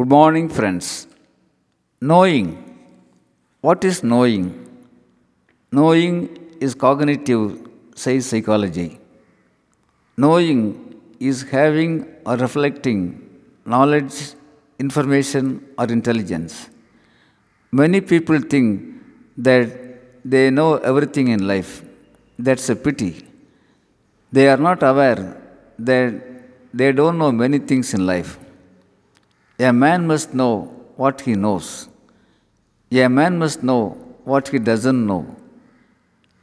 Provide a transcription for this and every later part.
Good morning, friends. Knowing. What is knowing? Knowing is cognitive, says psychology. Knowing is having or reflecting knowledge, information, or intelligence. Many people think that they know everything in life. That's a pity. They are not aware that they don't know many things in life. A man must know what he knows. A man must know what he doesn't know.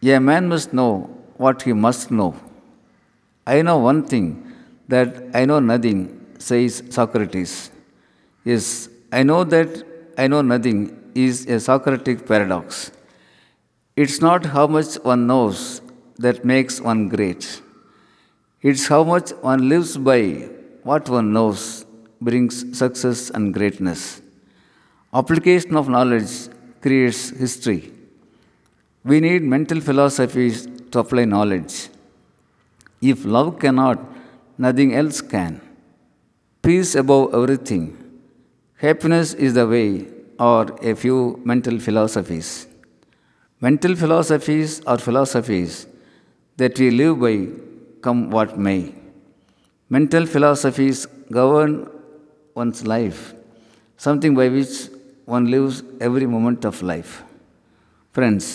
A man must know what he must know. I know one thing that I know nothing, says Socrates. Yes, I know that I know nothing is a Socratic paradox. It's not how much one knows that makes one great. It's how much one lives by what one knows brings success and greatness. Application of knowledge creates history. We need mental philosophies to apply knowledge. If love cannot, nothing else can. Peace above everything. Happiness is the way, or a few mental philosophies. Mental philosophies are philosophies that we live by, come what may. Mental philosophies govern one's life, something by which one lives every moment of life. Friends,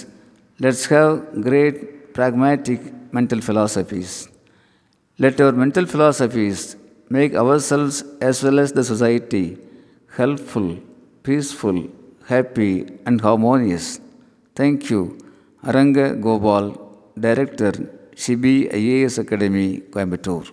let's have great pragmatic mental philosophies. Let our mental philosophies make ourselves as well as the society helpful, peaceful, happy, and harmonious. Thank you. Aranga Gopal, Director, Shibi IAS Academy, Coimbatore.